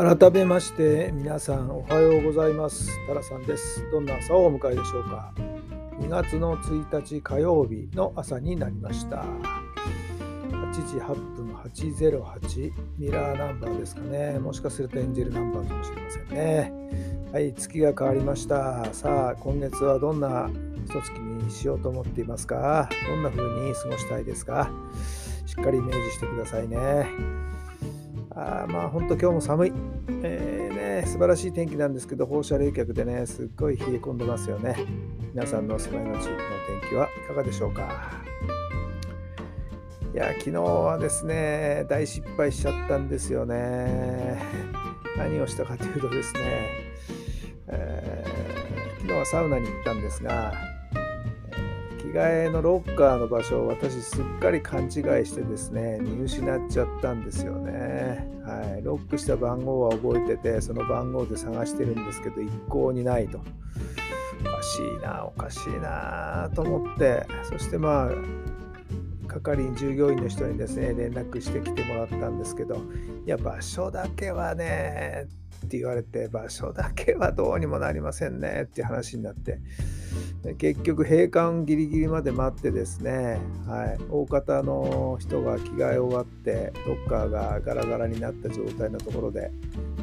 改めまして皆さんおはようございます。タラさんです。どんな朝をお迎えでしょうか。2月の1日火曜日の朝になりました。8時8分808ミラーナンバーですかね。もしかするとエンジェルナンバーかもしれませんね。はい月が変わりました。さあ今月はどんな一月にしようと思っていますか。どんな風に過ごしたいですか。しっかりイメージしてくださいね。あまあ本当今日も寒い、えー、ね、素晴らしい天気なんですけど放射冷却でねすっごい冷え込んでますよね。皆さんのお住まいの地域の天気はいかがでしょうか。いや昨日はですね大失敗しちゃったんですよね。何をしたかというとですね、えー、昨日はサウナに行ったんですが着替えのロッカーの場所を私すっかり勘違いしてですね見失っちゃったんですよね、はい、ロックした番号は覚えててその番号で探してるんですけど一向にないと。おかしいなおかしいなと思ってそしてまあ係員従業員の人にですね連絡してきてもらったんですけどいや場所だけはねって言われて場所だけはどうにもなりませんねって話になって結局閉館ギリギリまで待ってですね、はい、大方の人が着替え終わってロッカーがガラガラになった状態のところで、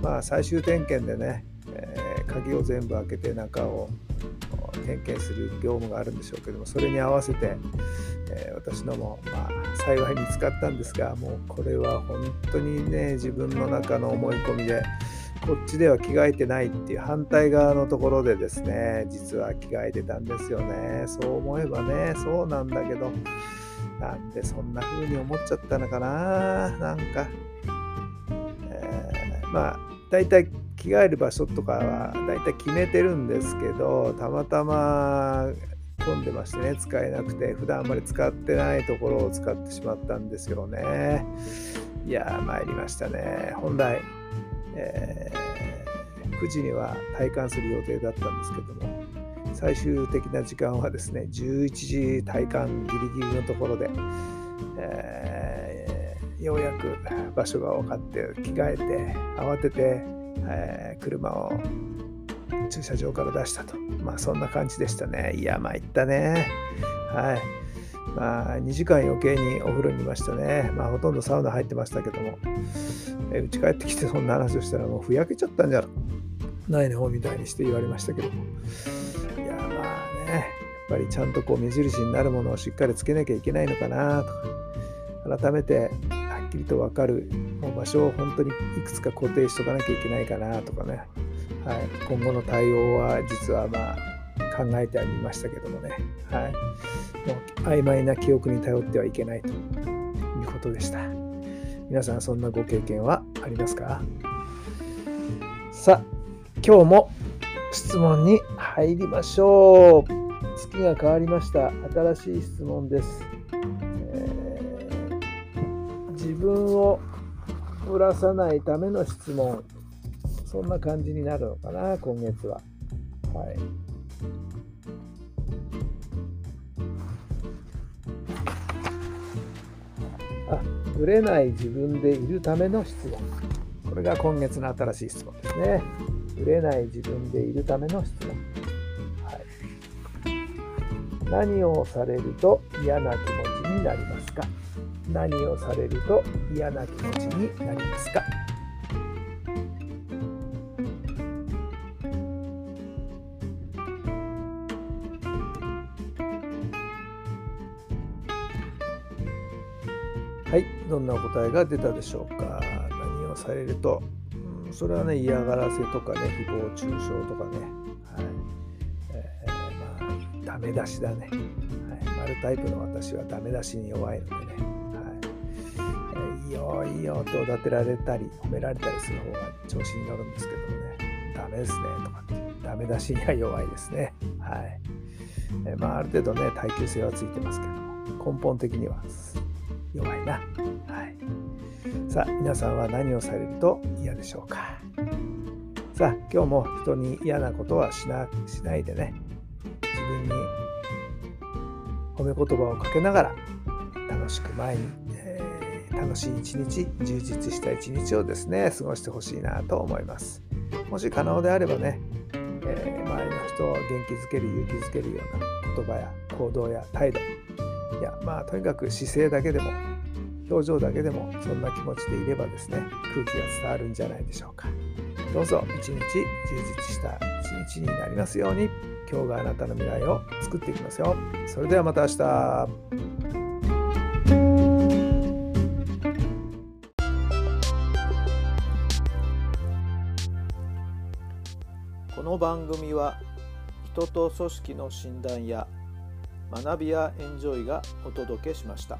まあ、最終点検でね、えー、鍵を全部開けて中を点検する業務があるんでしょうけどもそれに合わせて、え、私のも、まあ、幸い見つかったんですがもうこれは本当にね自分の中の思い込みでこっちでは着替えてないっていう反対側のところでですね実は着替えてたんですよね。そう思えばねそうなんだけどなんでそんな風に思っちゃったのかな。なんか、えー、まあ大体着替える場所とかは大体決めてるんですけどたまたま混んでましてね使えなくて普段あんまり使ってないところを使ってしまったんですよね。いやー参りましたね。本来えー、9時には体感する予定だったんですけども最終的な時間はですね11時体感ギリギリのところで、えー、ようやく場所が分かって着替えて慌てて、えー、車を駐車場から出したと。まあそんな感じでしたね。いや参ったね。はい。まあ、2時間余計にお風呂にいましたね。まあ、ほとんどサウナ入ってましたけども、え家帰ってきてそんな話をしたらもうふやけちゃったんじゃないの？みたいにして言われましたけど。も。いや、まあね、やっぱりちゃんとこう目印になるものをしっかりつけなきゃいけないのかなとか、改めてはっきりと分かるもう場所を本当にいくつか固定しとかなきゃいけないかなとかね、はい、今後の対応は実はまあ考えてはみましたけどもね、はい、曖昧な記憶に頼ってはいけないということでした。皆さんそんなご経験はありますか？さあ、今日も質問に入りましょう。月が変わりました。新しい質問です。えー、自分を売らさないための質問。そんな感じになるのかな、今月は。はい。あ、ぶれない自分でいるための質問。これが今月の新しい質問ですね。ぶれない自分でいるための質問。はい、何をされると嫌な気持ちになりますか？何をされると嫌な気持ちになりますか？はい、どんなお答えが出たでしょうか？何をされると、うん、それはね、嫌がらせとかね、誹謗中傷とかね、はい。えー、まあ、ダメ出しだね。はい、丸タイプの私はダメ出しに弱いのでね、はい。えいいよいいよとおだてられたり褒められたりする方が調子に乗るんですけどもね。ダメですねとかって。ダメ出しには弱いですね。はい。えまあある程度ね耐久性はついてますけども。根本的には。弱いな。はい。さあ皆さんは何をされると嫌でしょうか？さあ今日も人に嫌なことはしなしないでね。自分に褒め言葉をかけながら楽しく前に、えー、楽しい一日充実した一日をですね過ごしてほしいなと思います。もし可能であればね、えー、周りの人を元気づける勇気づけるような言葉や行動や態度まあとにかく姿勢だけでも表情だけでもそんな気持ちでいればですね空気が伝わるんじゃないでしょうか。どうぞ一日充実した一日になりますように今日があなたの未来を作っていきますよ。それではまた明日。この番組は人と組織の診断や学びやエンジョイがお届けしました。